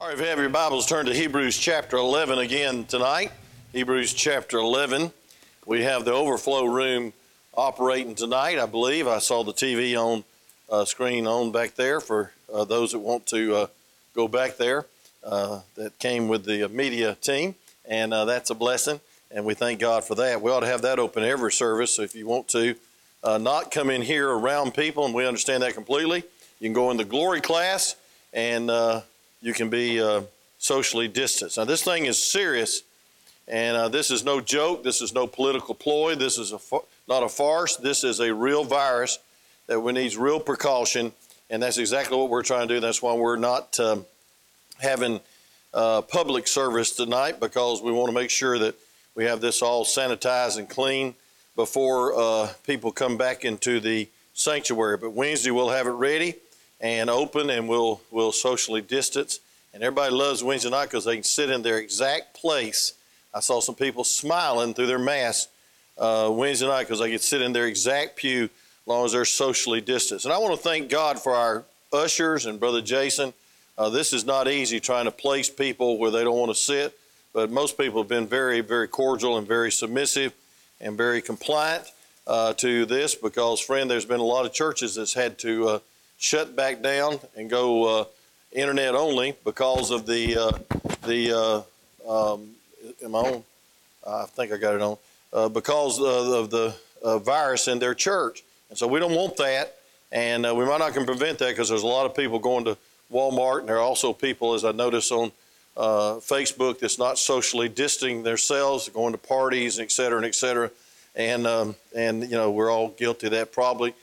All right, if you have your Bibles, turn to Hebrews chapter 11 again tonight. Hebrews chapter 11. We have the overflow room operating tonight, I believe. I saw the TV on uh, screen on back there for uh, those that want to uh, go back there. Uh, that came with the media team, and uh, that's a blessing, and we thank God for that. We ought to have that open every service, so if you want to uh, not come in here around people, and we understand that completely, you can go in the glory class and you can be uh, socially distanced. Now, this thing is serious, and uh, this is no joke. This is no political ploy. This is a not a farce. This is a real virus that we needs real precaution, and that's exactly what we're trying to do. That's why we're not um, having uh, public service tonight because we want to make sure that we have this all sanitized and clean before uh, people come back into the sanctuary. But Wednesday we'll have it ready and open, and we'll we'll socially distance. And everybody loves Wednesday night because they can sit in their exact place. I saw some people smiling through their masks uh, Wednesday night because they could sit in their exact pew as long as they're socially distanced. And I want to thank God for our ushers and Brother Jason. Uh, this is not easy trying to place people where they don't want to sit, but most people have been very, very cordial and very submissive and very compliant uh, to this because, friend, there's been a lot of churches that's had to uh, shut back down and go uh, internet only because of the uh, the uh, um, am I on? I think I got it on. Uh, because of the uh, virus in their church, and so we don't want that, and uh, we might not can prevent that because there's a lot of people going to Walmart, and there are also people, as I notice on Facebook, that's not socially distancing themselves, going to parties, et cetera, and et cetera, and um, and you know we're all guilty of that probably.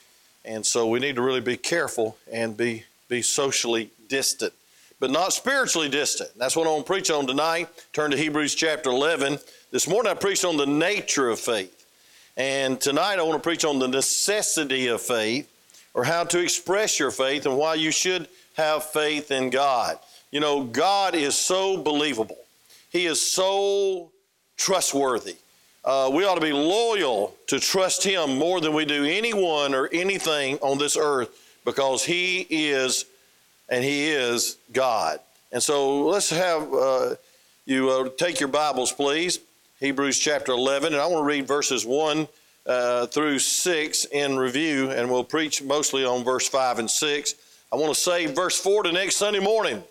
And so we need to really be careful and be, be socially distant, but not spiritually distant. That's what I want to preach on tonight. Turn to Hebrews chapter 11. This morning I preached on the nature of faith. And tonight I want to preach on the necessity of faith or how to express your faith and why you should have faith in God. You know, God is so believable, He is so trustworthy uh, we ought to be loyal to trust Him more than we do anyone or anything on this earth because He is and He is God. And so let's have uh, you uh, take your Bibles, please. Hebrews chapter 11, and I want to read verses 1 uh, through 6 in review, and we'll preach mostly on verse 5 and 6. I want to save verse 4 to next Sunday morning,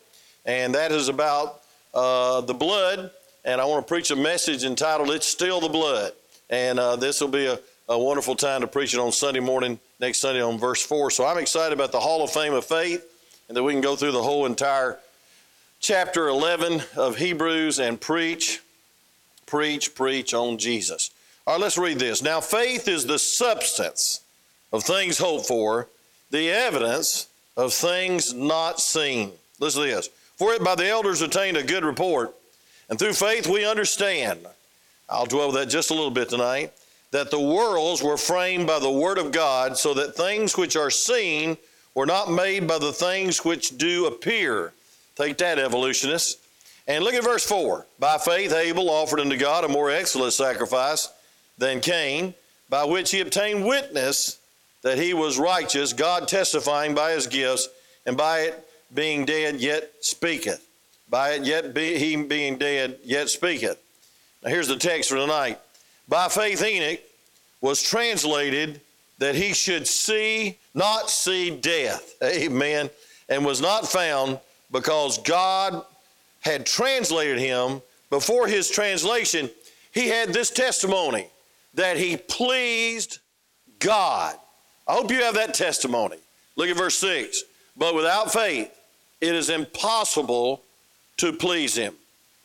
and that is about uh, the blood and I want to preach a message entitled It's Still the Blood. And uh, this will be a, a, wonderful time to preach it on Sunday morning, next Sunday on verse 4. So I'm excited about the Hall of Fame of Faith and that we can go through the whole entire chapter 11 of Hebrews and preach, preach, preach on Jesus. All right, let's read this. Now, faith is the substance of things hoped for, the evidence of things not seen. Listen to this. For it by the elders attained a good report. And through faith, we understand, I'll dwell with that just a little bit tonight, that the worlds were framed by the Word of God, so that things which are seen were not made by the things which do appear. Take that, evolutionists. And look at verse 4. By faith, Abel offered unto God a more excellent sacrifice than Cain, by which he obtained witness that he was righteous, God testifying by his gifts, and by it being dead yet speaketh by it yet be, he being dead yet speaketh. Now here's the text for tonight. By faith Enoch was translated that he should see, not see death. Amen. And was not found because God had translated him. Before his translation, he had this testimony that he pleased God. I hope you have that testimony. Look at verse 6. But without faith, it is impossible to please him.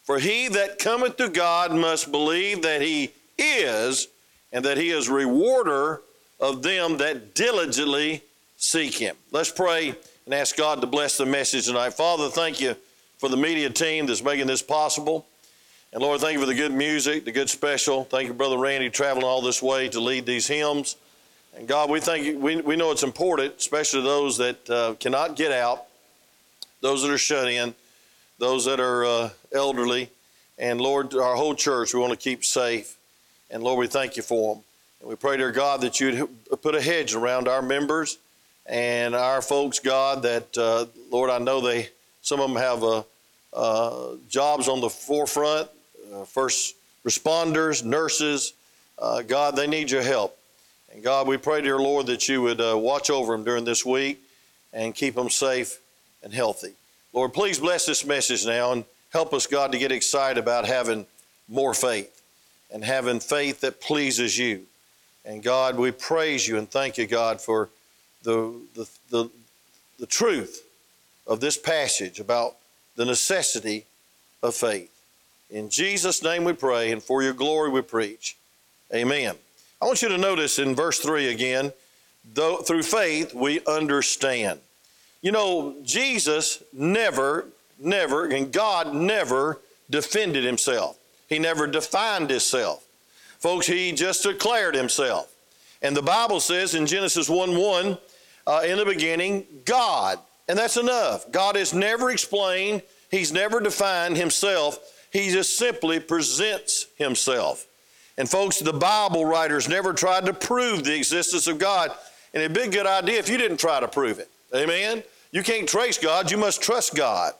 For he that cometh to God must believe that he is, and that he is rewarder of them that diligently seek him. Let's pray and ask God to bless the message tonight. Father, thank you for the media team that's making this possible. And Lord, thank you for the good music, the good special. Thank you, Brother Randy, traveling all this way to lead these hymns. And God, we thank you, we, we know it's important, especially those that uh, cannot get out, those that are shut in those that are uh, elderly, and Lord, our whole church, we want to keep safe. And Lord, we thank you for them. And we pray, dear God, that you'd put a hedge around our members and our folks, God, that, uh, Lord, I know they, some of them have a, uh, jobs on the forefront, uh, first responders, nurses. Uh, God, they need your help. And God, we pray, dear Lord, that you would uh, watch over them during this week and keep them safe and healthy. Lord, please bless this message now and help us, God, to get excited about having more faith and having faith that pleases you. And God, we praise you and thank you, God, for the, the, the, the truth of this passage about the necessity of faith. In Jesus' name we pray, and for your glory we preach. Amen. I want you to notice in verse 3 again, though through faith we understand. You know, Jesus never, never, and God never defended himself. He never defined himself. Folks, he just declared himself. And the Bible says in Genesis 1 1, uh, in the beginning, God. And that's enough. God has never explained, He's never defined Himself. He just simply presents Himself. And folks, the Bible writers never tried to prove the existence of God. And it'd be a good idea if you didn't try to prove it. Amen? You can't trace God, you must trust God.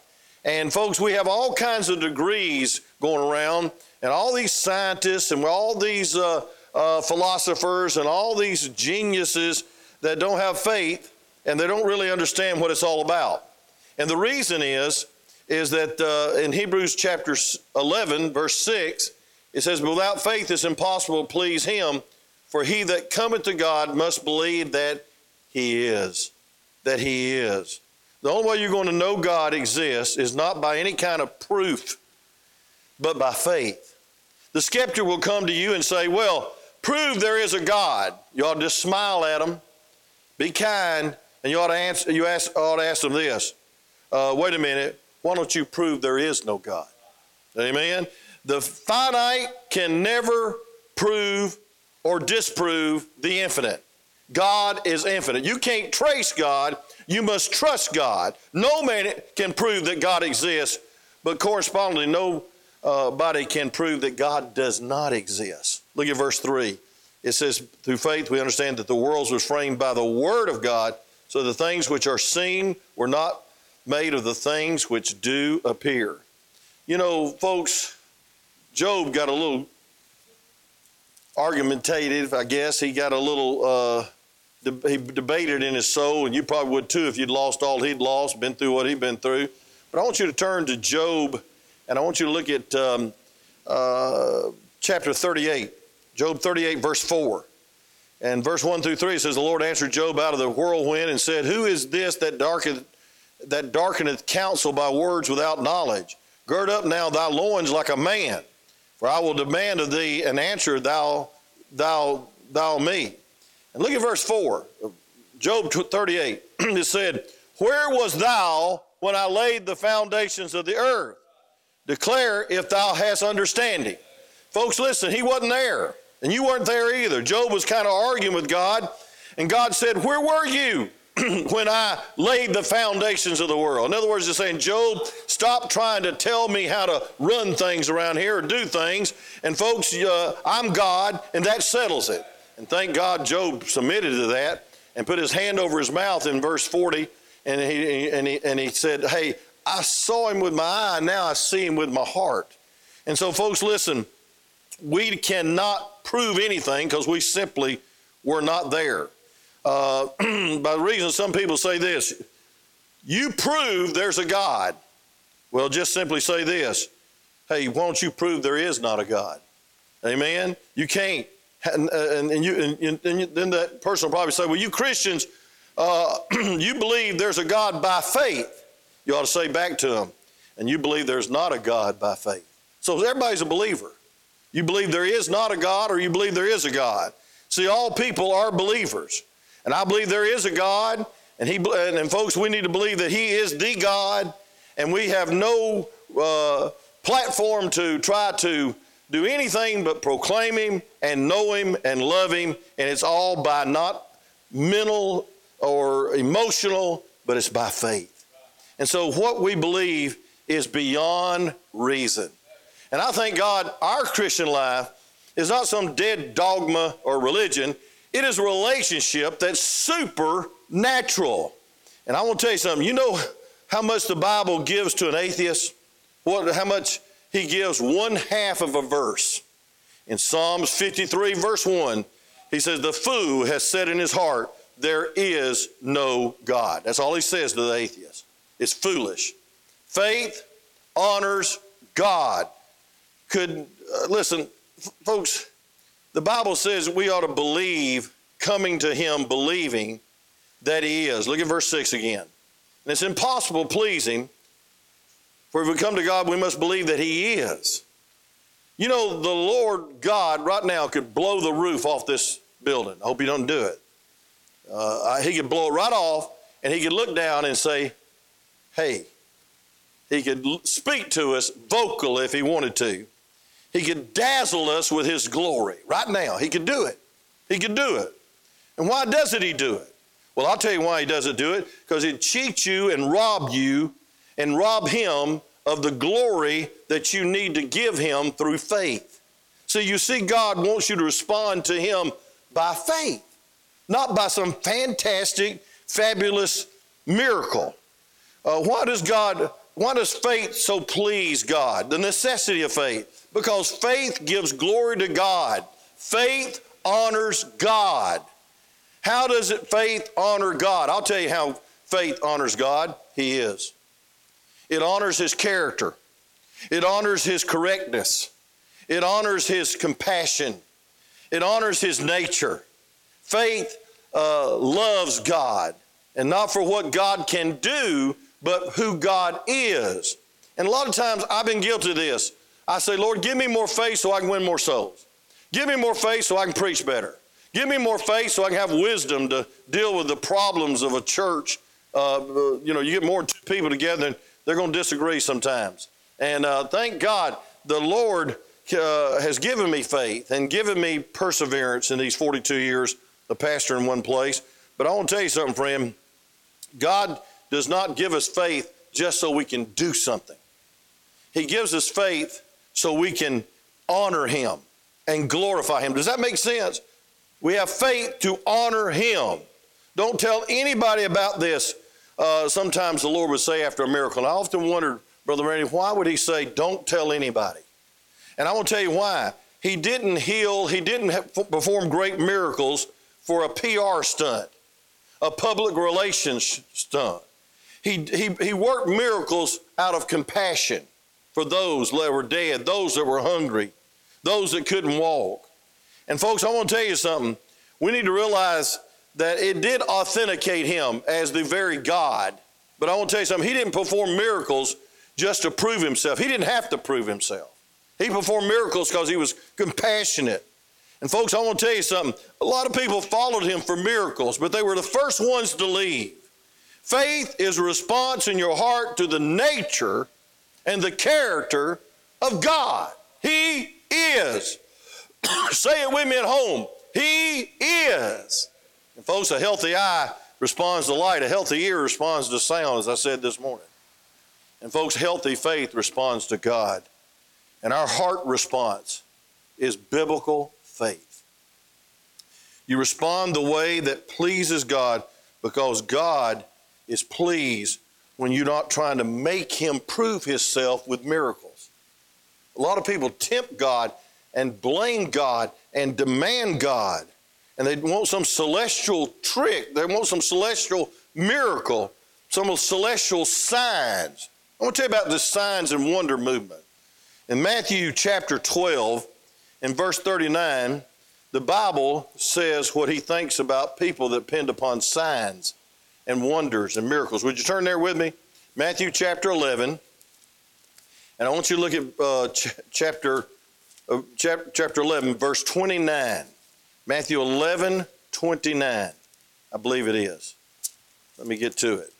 And folks, we have all kinds of degrees going around, and all these scientists and all these uh, uh, philosophers and all these geniuses that don't have faith and they don't really understand what it's all about. And the reason is, is that uh, in Hebrews chapter 11, verse 6, it says, Without faith it's impossible to please him, for he that cometh to God must believe that he is. That he is. The only way you're going to know God exists is not by any kind of proof, but by faith. The skeptic will come to you and say, Well, prove there is a God. You ought to just smile at him, be kind, and you ought to, answer, you ask, ought to ask them this uh, Wait a minute, why don't you prove there is no God? Amen? The finite can never prove or disprove the infinite. God is infinite. You can't trace God, you must trust God. No man can prove that God exists, but correspondingly, nobody can prove that God does not exist. Look at verse 3. It says, Through faith we understand that the world was framed by the Word of God, so the things which are seen were not made of the things which do appear. You know, folks, Job got a little argumentative, I guess. He got a little, uh, he debated in his soul, and you probably would too if you'd lost all he'd lost, been through what he'd been through. But I want you to turn to Job, and I want you to look at um, uh, chapter 38, Job 38, verse 4. And verse 1 through 3 says, The Lord answered Job out of the whirlwind and said, Who is this that darkeneth, that darkeneth counsel by words without knowledge? Gird up now thy loins like a man, for I will demand of thee an answer thou thou thou me. And look at verse 4, of Job 38. it said, Where was thou when I laid the foundations of the earth? Declare if thou hast understanding. Folks, listen, he wasn't there. And you weren't there either. Job was kind of arguing with God, and God said, Where were you when I laid the foundations of the world? In other words, he's saying, Job, stop trying to tell me how to run things around here or do things. And folks, uh, I'm God, and that settles it. And thank God Job submitted to that and put his hand over his mouth in verse 40, and he, and he, and he said, Hey, I saw him with my eye, now I see him with my heart. And so, folks, listen, we cannot prove anything because we simply were not there. Uh, by the reason some people say this, you prove there's a God. Well, just simply say this hey, won't you prove there is not a God? Amen? You can't. And, and, and you, and, and, then that person will probably say, well, you Christians, uh, you believe there's a God by faith. You ought to say back to them, and you believe there's not a God by faith. So everybody's a believer. You believe there is not a God or you believe there is a God. See, all people are believers. And I believe there is a God. And, he, and, and folks, we need to believe that He is the God. And we have no uh, platform to try to do anything but proclaim Him and know Him and love Him. And it's all by not mental or emotional, but it's by faith. And so what we believe is beyond reason. And I thank God our Christian life is not some dead dogma or religion. It is a relationship that's supernatural. And I want to tell you something. You know how much the Bible gives to an atheist? what, how much he gives one half of a verse. In Psalms 53, verse 1, he says, The fool has said in his heart, There is no God. That's all he says to the atheist. It's foolish. Faith honors God. Could, uh, listen, f- folks, the Bible says we ought to believe, coming to him believing that he is. Look at verse 6 again. And it's impossible pleasing, for if we come to God, we must believe that he is. You know, the Lord God right now could blow the roof off this building. I hope he don't do it. Uh, he could blow it right off, and he could look down and say, Hey, he could speak to us vocal if he wanted to. He could dazzle us with his glory right now. He could do it. He could do it. And why doesn't he do it? Well, I'll tell you why he doesn't do it because he'd cheat you and rob you and rob him of the glory that you need to give him through faith. So you see, God wants you to respond to him by faith, not by some fantastic, fabulous miracle. Uh, why does God, why does faith so please God? The necessity of faith. Because faith gives glory to God. Faith honors God. How does it faith honor God? I'll tell you how faith honors God. He is. It honors his character. It honors his correctness. It honors his compassion. It honors his nature. Faith uh, loves God, and not for what God can do, but who God is. And a lot of times I've been guilty of this. I say, Lord, give me more faith so I can win more souls. Give me more faith so I can preach better. Give me more faith so I can have wisdom to deal with the problems of a church. Uh, you know, you get more people together and they're going to disagree sometimes. And uh, thank God the Lord uh, has given me faith and given me perseverance in these 42 years of pastor in one place. But I want to tell you something, friend. God does not give us faith just so we can do something. He gives us faith so we can honor Him and glorify Him. Does that make sense? We have faith to honor Him. Don't tell anybody about this. Uh, sometimes the Lord would say after a miracle, and I often wondered, Brother Randy, why would He say, don't tell anybody? And I want to tell you why. He didn't heal, He didn't perform great miracles for a PR stunt, a public relations stunt. He, he, he worked miracles out of compassion for those that were dead, those that were hungry, those that couldn't walk. And folks, I want to tell you something. We need to realize that it did authenticate him as the very God. But I want to tell you something. He didn't perform miracles just to prove himself. He didn't have to prove himself. He performed miracles because he was compassionate. And folks, I want to tell you something. A lot of people followed him for miracles, but they were the first ones to leave. Faith is a response in your heart to the nature and the character of God. He is. Say it with me at home. He is. And folks, a healthy eye responds to light, a healthy ear responds to sound, as I said this morning. And folks, healthy faith responds to God. And our heart response is biblical faith. You respond the way that pleases God because God is pleased when you're not trying to make him prove himself with miracles. A lot of people tempt God and blame God and demand God. And they want some celestial trick, they want some celestial miracle, some celestial signs. I want to tell you about the signs and wonder movement. In Matthew chapter 12, in verse 39, the Bible says what he thinks about people that depend upon signs and wonders and miracles. Would you turn there with me? Matthew chapter 11. And I want you to look at uh, ch- chapter, uh, chap- chapter 11, verse 29. Matthew 11, 29. I believe it is. Let me get to it.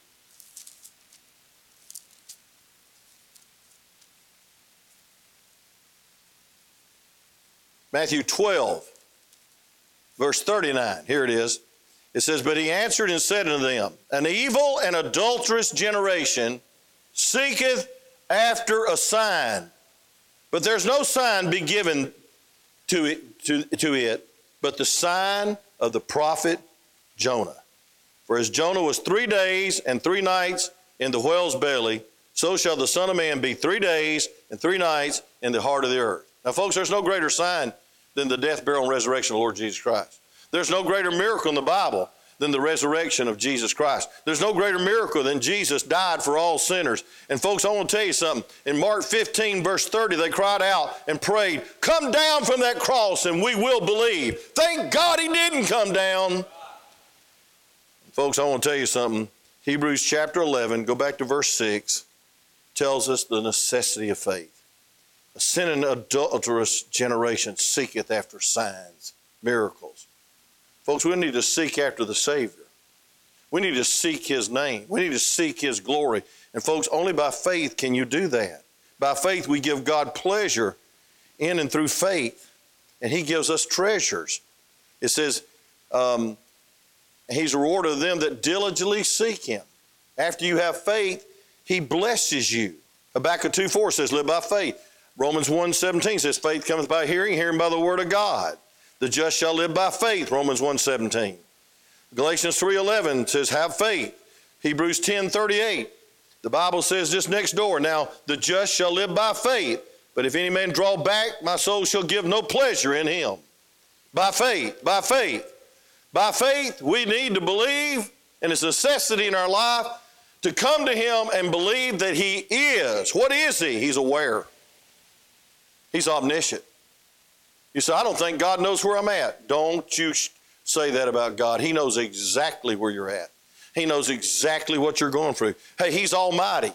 Matthew 12, verse 39. Here it is. It says, But he answered and said unto them, An evil and adulterous generation seeketh after a sign, but there's no sign be given to it, to, to it but the sign of the prophet Jonah. For as Jonah was three days and three nights in the whale's belly, so shall the Son of Man be three days and three nights in the heart of the earth. Now, folks, there's no greater sign than the death, burial, and resurrection of the Lord Jesus Christ. There's no greater miracle in the Bible than the resurrection of Jesus Christ. There's no greater miracle than Jesus died for all sinners. And folks, I want to tell you something. In Mark 15, verse 30, they cried out and prayed, Come down from that cross and we will believe. Thank God he didn't come down. Folks, I want to tell you something. Hebrews chapter 11, go back to verse 6, tells us the necessity of faith. A sin and adulterous generation seeketh after signs, miracles. Folks, we need to seek after the Savior. We need to seek His name. We need to seek His glory. And, folks, only by faith can you do that. By faith, we give God pleasure in and through faith, and He gives us treasures. It says, um, He's a of them that diligently seek Him. After you have faith, He blesses you. Habakkuk 2 4 says, Live by faith. Romans 1 17 says, Faith cometh by hearing, hearing by the word of God. The just shall live by faith, Romans 1 17. Galatians 3 11 says, Have faith. Hebrews 10 38. The Bible says just next door, Now the just shall live by faith, but if any man draw back, my soul shall give no pleasure in him. By faith, by faith. By faith, we need to believe, and it's a necessity in our life to come to Him and believe that He is. What is He? He's aware. He's omniscient. You say, I don't think God knows where I'm at. Don't you say that about God. He knows exactly where you're at. He knows exactly what you're going through. Hey, He's almighty.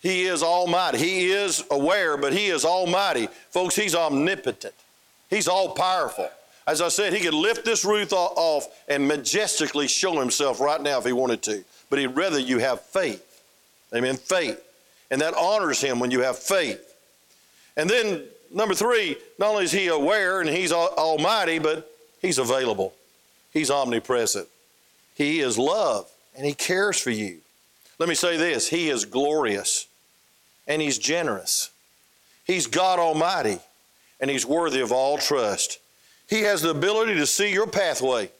He is almighty. He is aware, but He is almighty. Folks, He's omnipotent. He's all powerful. As I said, He could lift this roof off and majestically show Himself right now if He wanted to. But He'd rather you have faith. Amen. Faith. And that honors Him when you have faith. And then, number three, not only is he aware and he's almighty, but he's available. He's omnipresent. He is love and he cares for you. Let me say this He is glorious and he's generous. He's God Almighty and he's worthy of all trust. He has the ability to see your pathway.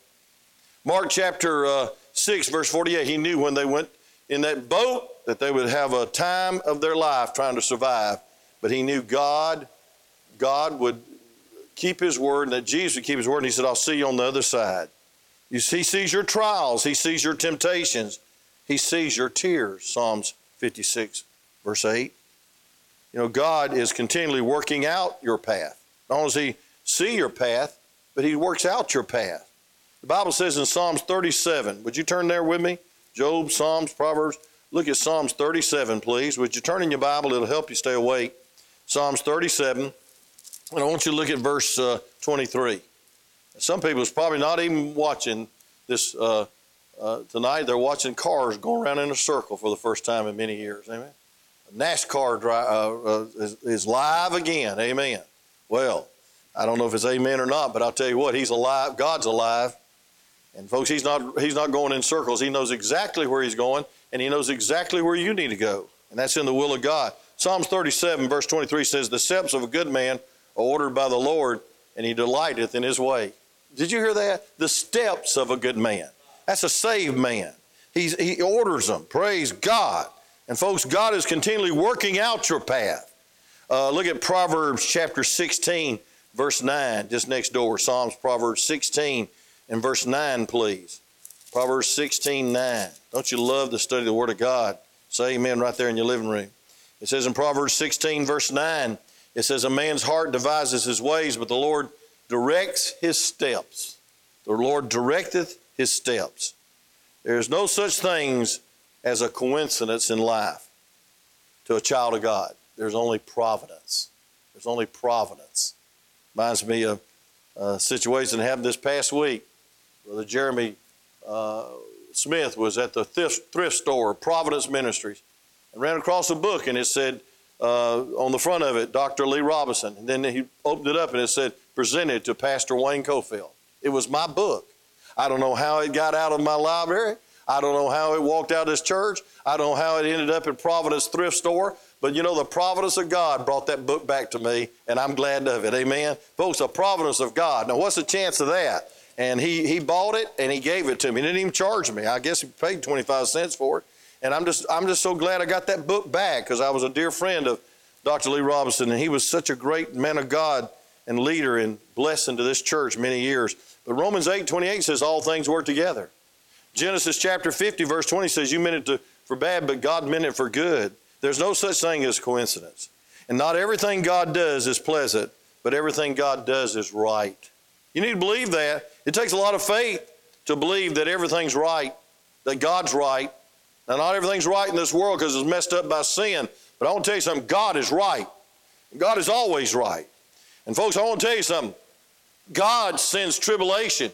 Mark chapter uh, 6, verse 48, he knew when they went in that boat that they would have a time of their life trying to survive. But he knew God, God would keep his word and that Jesus would keep his word. And he said, I'll see you on the other side. You see, he sees your trials, he sees your temptations, he sees your tears. Psalms 56, verse 8. You know, God is continually working out your path. Not only does he see your path, but he works out your path. The Bible says in Psalms 37, would you turn there with me? Job, Psalms, Proverbs. Look at Psalms 37, please. Would you turn in your Bible? It'll help you stay awake. Psalms 37, and I want you to look at verse uh, 23. Some people is probably not even watching this uh, uh, tonight. They're watching cars going around in a circle for the first time in many years. Amen. NASCAR dri- uh, uh, is, is live again. Amen. Well, I don't know if it's amen or not, but I'll tell you what, he's alive. God's alive. And folks, he's not he's not going in circles. He knows exactly where he's going, and he knows exactly where you need to go. And that's in the will of God. Psalms 37, verse 23 says, The steps of a good man ordered by the Lord, and he delighteth in his way. Did you hear that? The steps of a good man. That's a saved man. He's, he orders them. Praise God. And folks, God is continually working out your path. Uh, look at Proverbs chapter 16, verse 9, just next door. Psalms, Proverbs 16 and verse 9, please. Proverbs 16, 9. Don't you love to study the Word of God? Say amen right there in your living room. It says in Proverbs 16, verse 9, it says, A man's heart devises his ways, but the Lord directs his steps. The Lord directeth his steps. There is no such things as a coincidence in life to a child of God. There's only providence. There's only providence. Reminds me of a situation that happened this past week. Brother Jeremy uh, Smith was at the thrift, thrift store, Providence Ministries and ran across a book and it said uh, on the front of it, Dr. Lee Roberson. And then he opened it up and it said, presented to Pastor Wayne Cofield. It was my book. I don't know how it got out of my library. I don't know how it walked out of this church. I don't know how it ended up in Providence thrift store. But you know, the providence of God brought that book back to me, and I'm glad of it. Amen. Folks, the providence of God. Now, what's the chance of that? And he, he bought it and he gave it to me. He didn't even charge me. I guess he paid 25 cents for it. And I'm just, I'm just so glad I got that book back because I was a dear friend of Dr. Lee Roberson, and he was such a great man of God and leader and blessing to this church many years. But Romans 8 28 says all things work together. Genesis chapter 50, verse 20 says, You meant it to, for bad, but God meant it for good. There's no such thing as coincidence. And not everything God does is pleasant, but everything God does is right. You need to believe that. It takes a lot of faith to believe that everything's right, that God's right. Now, not everything's right in this world because it's messed up by sin, but I want to tell you something God is right. God is always right. And, folks, I want to tell you something. God sends tribulation,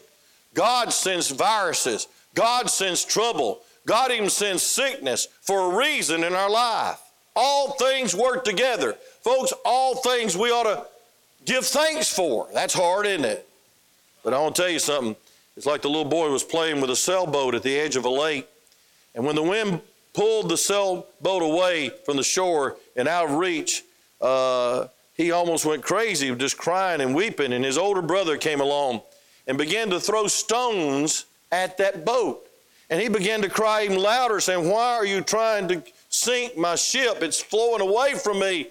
God sends viruses, God sends trouble, God even sends sickness for a reason in our life. All things work together. Folks, all things we ought to give thanks for. That's hard, isn't it? But I want to tell you something. It's like the little boy was playing with a sailboat at the edge of a lake. And when the wind pulled the sailboat away from the shore and out of reach, uh, he almost went crazy, just crying and weeping. And his older brother came along and began to throw stones at that boat. And he began to cry even louder, saying, Why are you trying to sink my ship? It's flowing away from me.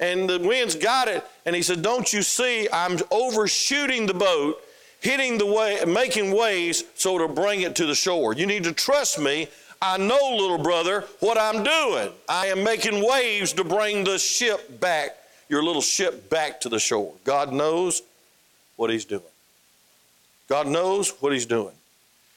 And the wind's got it. And he said, Don't you see I'm overshooting the boat, hitting the way, making waves so to bring it to the shore. You need to trust me. I know, little brother, what I'm doing. I am making waves to bring the ship back, your little ship back to the shore. God knows what he's doing. God knows what he's doing.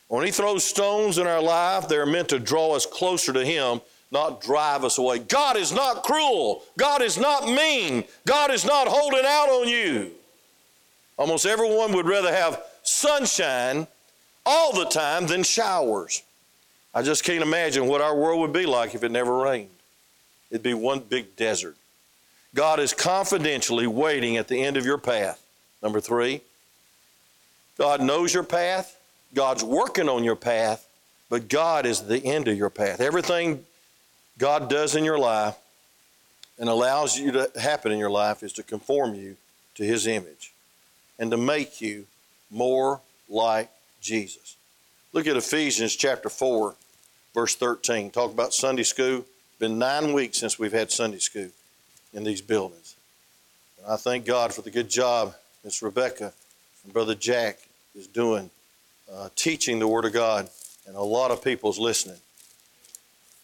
When he throws stones in our life, they're meant to draw us closer to him, not drive us away. God is not cruel. God is not mean. God is not holding out on you. Almost everyone would rather have sunshine all the time than showers. I just can't imagine what our world would be like if it never rained. It'd be one big desert. God is confidentially waiting at the end of your path. Number three, God knows your path. God's working on your path, but God is the end of your path. Everything God does in your life and allows you to happen in your life is to conform you to His image and to make you more like Jesus. Look at Ephesians chapter 4, verse 13. Talk about Sunday school. Been nine weeks since we've had Sunday school in these buildings. And I thank God for the good job Miss Rebecca and Brother Jack is doing uh, teaching the Word of God, and a lot of people's listening.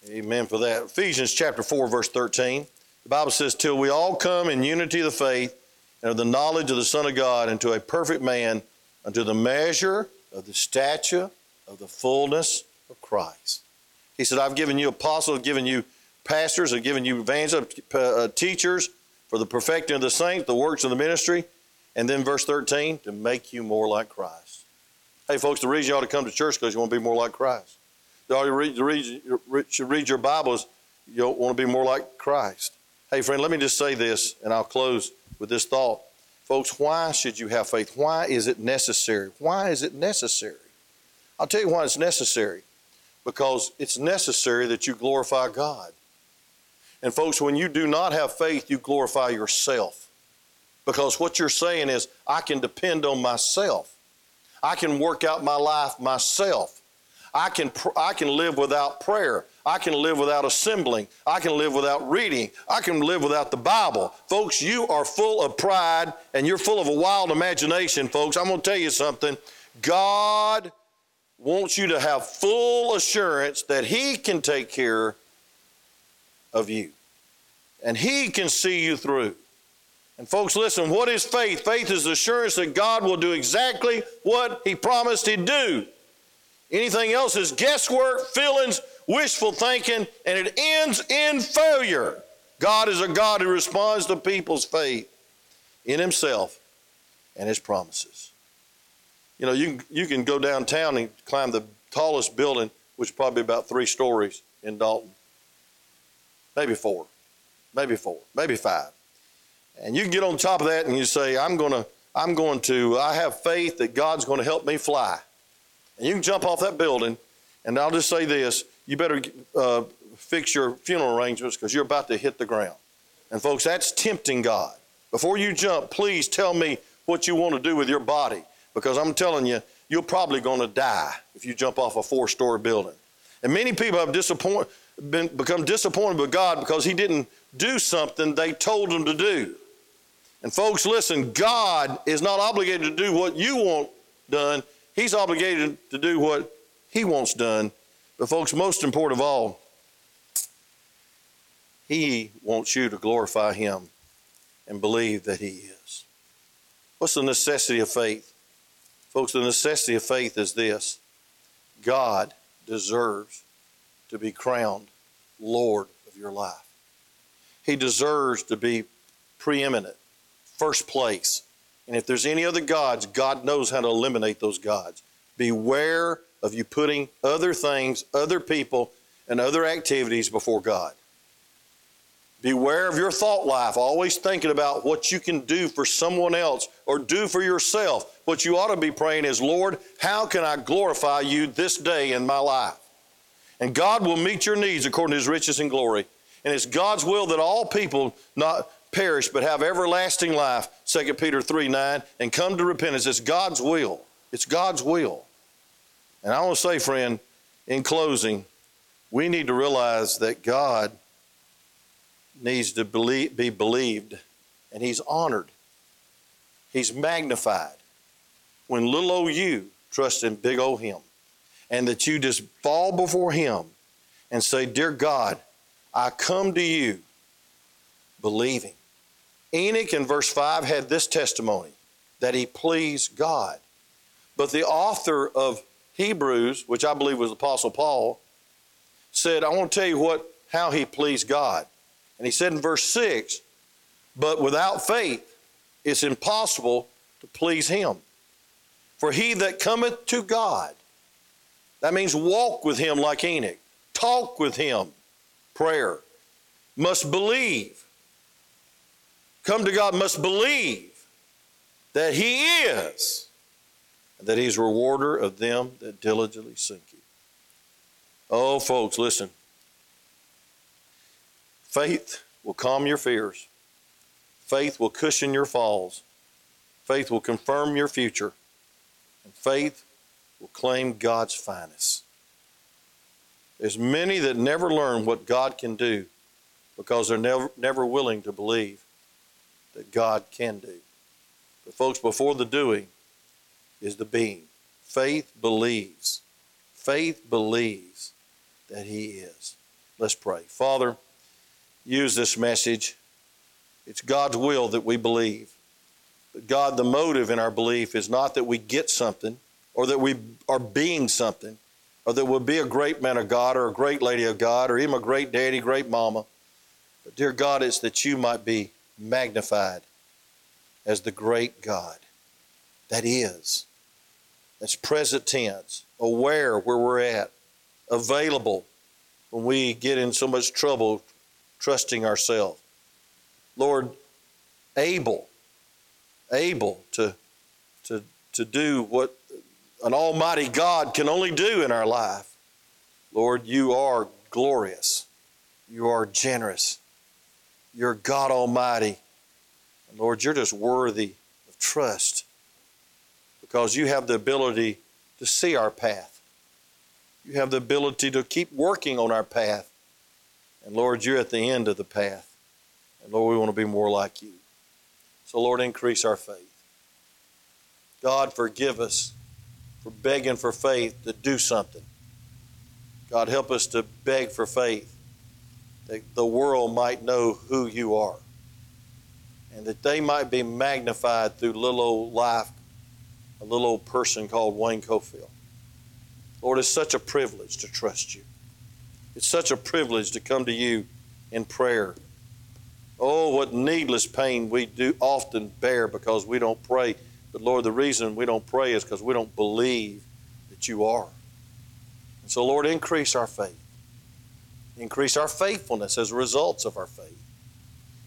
Amen for that. Ephesians chapter 4, verse 13. The Bible says, Till we all come in unity of the faith and of the knowledge of the Son of God, into a perfect man, unto the measure of the stature of the fullness of Christ. He said, I've given you apostles, I've given you pastors, I've given you evangelists, uh, teachers for the perfecting of the saints, the works of the ministry. And then verse 13, to make you more like Christ. Hey, folks, the reason you ought to come to church is because you want to be more like Christ. You read, you should read your Bibles, you want to be more like Christ. Hey, friend, let me just say this, and I'll close with this thought. Folks, why should you have faith? Why is it necessary? Why is it necessary? I'll tell you why it's necessary. Because it's necessary that you glorify God. And, folks, when you do not have faith, you glorify yourself. Because what you're saying is, I can depend on myself. I can work out my life myself. I can, I can live without prayer. I can live without assembling. I can live without reading. I can live without the Bible. Folks, you are full of pride and you're full of a wild imagination, folks. I'm going to tell you something. God wants you to have full assurance that He can take care of you and He can see you through. And folks, listen, what is faith? Faith is assurance that God will do exactly what He promised He'd do. Anything else is guesswork, feelings, wishful thinking, and it ends in failure. God is a God who responds to people's faith in Himself and His promises. You know, you, you can go downtown and climb the tallest building, which is probably about three stories in Dalton. Maybe four, maybe four, maybe five. And you can get on top of that and you say, I'm going to, I'm going to, I have faith that God's going to help me fly. And you can jump off that building, and I'll just say this you better uh, fix your funeral arrangements because you're about to hit the ground. And folks, that's tempting God. Before you jump, please tell me what you want to do with your body because I'm telling you, you're probably going to die if you jump off a four story building. And many people have disappoint, been, become disappointed with God because he didn't do something they told him to do. And folks, listen, God is not obligated to do what you want done. He's obligated to do what he wants done. But folks, most important of all, he wants you to glorify him and believe that he is. What's the necessity of faith? Folks, the necessity of faith is this God deserves to be crowned Lord of your life. He deserves to be preeminent, first place. And if there's any other gods, God knows how to eliminate those gods. Beware of you putting other things, other people, and other activities before God. Beware of your thought life, always thinking about what you can do for someone else or do for yourself. What you ought to be praying is, Lord, how can I glorify you this day in my life? And God will meet your needs according to his riches and glory. And it's God's will that all people not perish but have everlasting life, 2 Peter 3 9, and come to repentance. It's God's will. It's God's will. And I want to say, friend, in closing, we need to realize that God needs to believe, be believed and he's honored. He's magnified when little old you trust in big old him. And that you just fall before him and say, Dear God, I come to you believing. Enoch in verse 5 had this testimony that he pleased God. But the author of Hebrews, which I believe was Apostle Paul, said, I want to tell you what how he pleased God. And he said in verse 6, but without faith it's impossible to please him. For he that cometh to God, that means walk with him like Enoch, talk with him, prayer, must believe. Come to God must believe that he is, and that he's rewarder of them that diligently seek him. Oh, folks, listen. Faith will calm your fears. Faith will cushion your falls. Faith will confirm your future. And faith will claim God's finest. There's many that never learn what God can do because they're never, never willing to believe that God can do. But, folks, before the doing is the being. Faith believes. Faith believes that He is. Let's pray. Father, use this message. It's God's will that we believe. But God, the motive in our belief is not that we get something or that we are being something or that we'll be a great man of God or a great lady of God or even a great daddy, great mama. But dear God, it's that you might be magnified as the great God that is. That's present tense, aware where we're at, available when we get in so much trouble trusting ourselves. Lord, able, able to, to, to do what an almighty God can only do in our life. Lord, you are glorious. You are generous. You're God Almighty. And Lord, you're just worthy of trust because you have the ability to see our path. You have the ability to keep working on our path. And Lord, you're at the end of the path. And Lord, we want to be more like you. So, Lord, increase our faith. God, forgive us for begging for faith to do something. God, help us to beg for faith that the world might know who you are and that they might be magnified through little old life, a little old person called Wayne Cofield. Lord, it's such a privilege to trust you. It's such a privilege to come to you in prayer. Oh, what needless pain we do often bear because we don't pray. But Lord, the reason we don't pray is because we don't believe that you are. And so, Lord, increase our faith. Increase our faithfulness as results of our faith.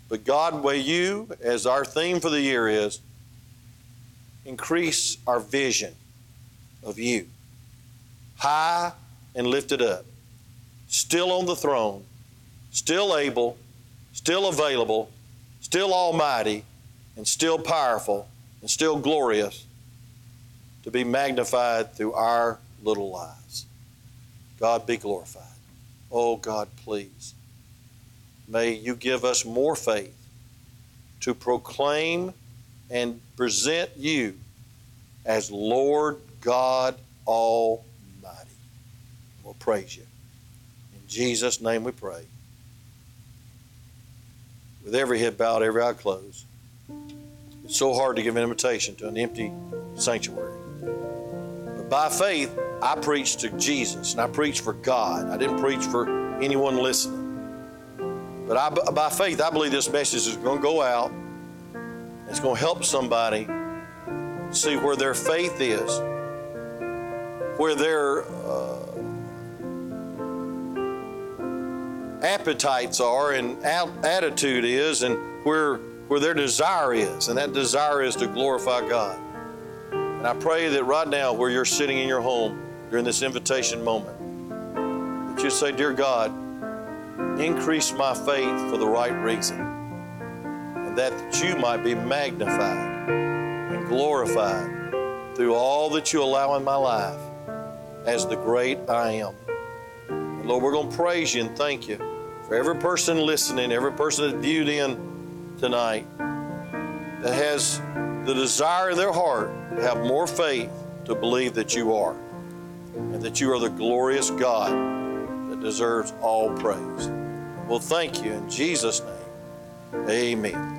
But God, way you, as our theme for the year is, increase our vision of you. High and lifted up still on the throne, still able, still available, still almighty, and still powerful, and still glorious to be magnified through our little lives. God be glorified. Oh God, please, may you give us more faith to proclaim and present you as Lord God Almighty. We'll praise you. Jesus' name we pray. With every head bowed, every eye closed. It's so hard to give an invitation to an empty sanctuary. But by faith, I preach to Jesus and I preach for God. I didn't preach for anyone listening. But I, by faith, I believe this message is going to go out. It's going to help somebody see where their faith is, where their uh, appetites are and attitude is, and where where their desire is, and that desire is to glorify God. And I pray that right now, where you're sitting in your home during this invitation moment, that you say, Dear God, increase my faith for the right reason, and that you might be magnified and glorified through all that you allow in my life as the great I am. Lord, we're going to praise you and thank you for every person listening, every person that viewed in tonight that has the desire in their heart to have more faith to believe that you are and that you are the glorious God that deserves all praise. Well, thank you in Jesus' name. Amen.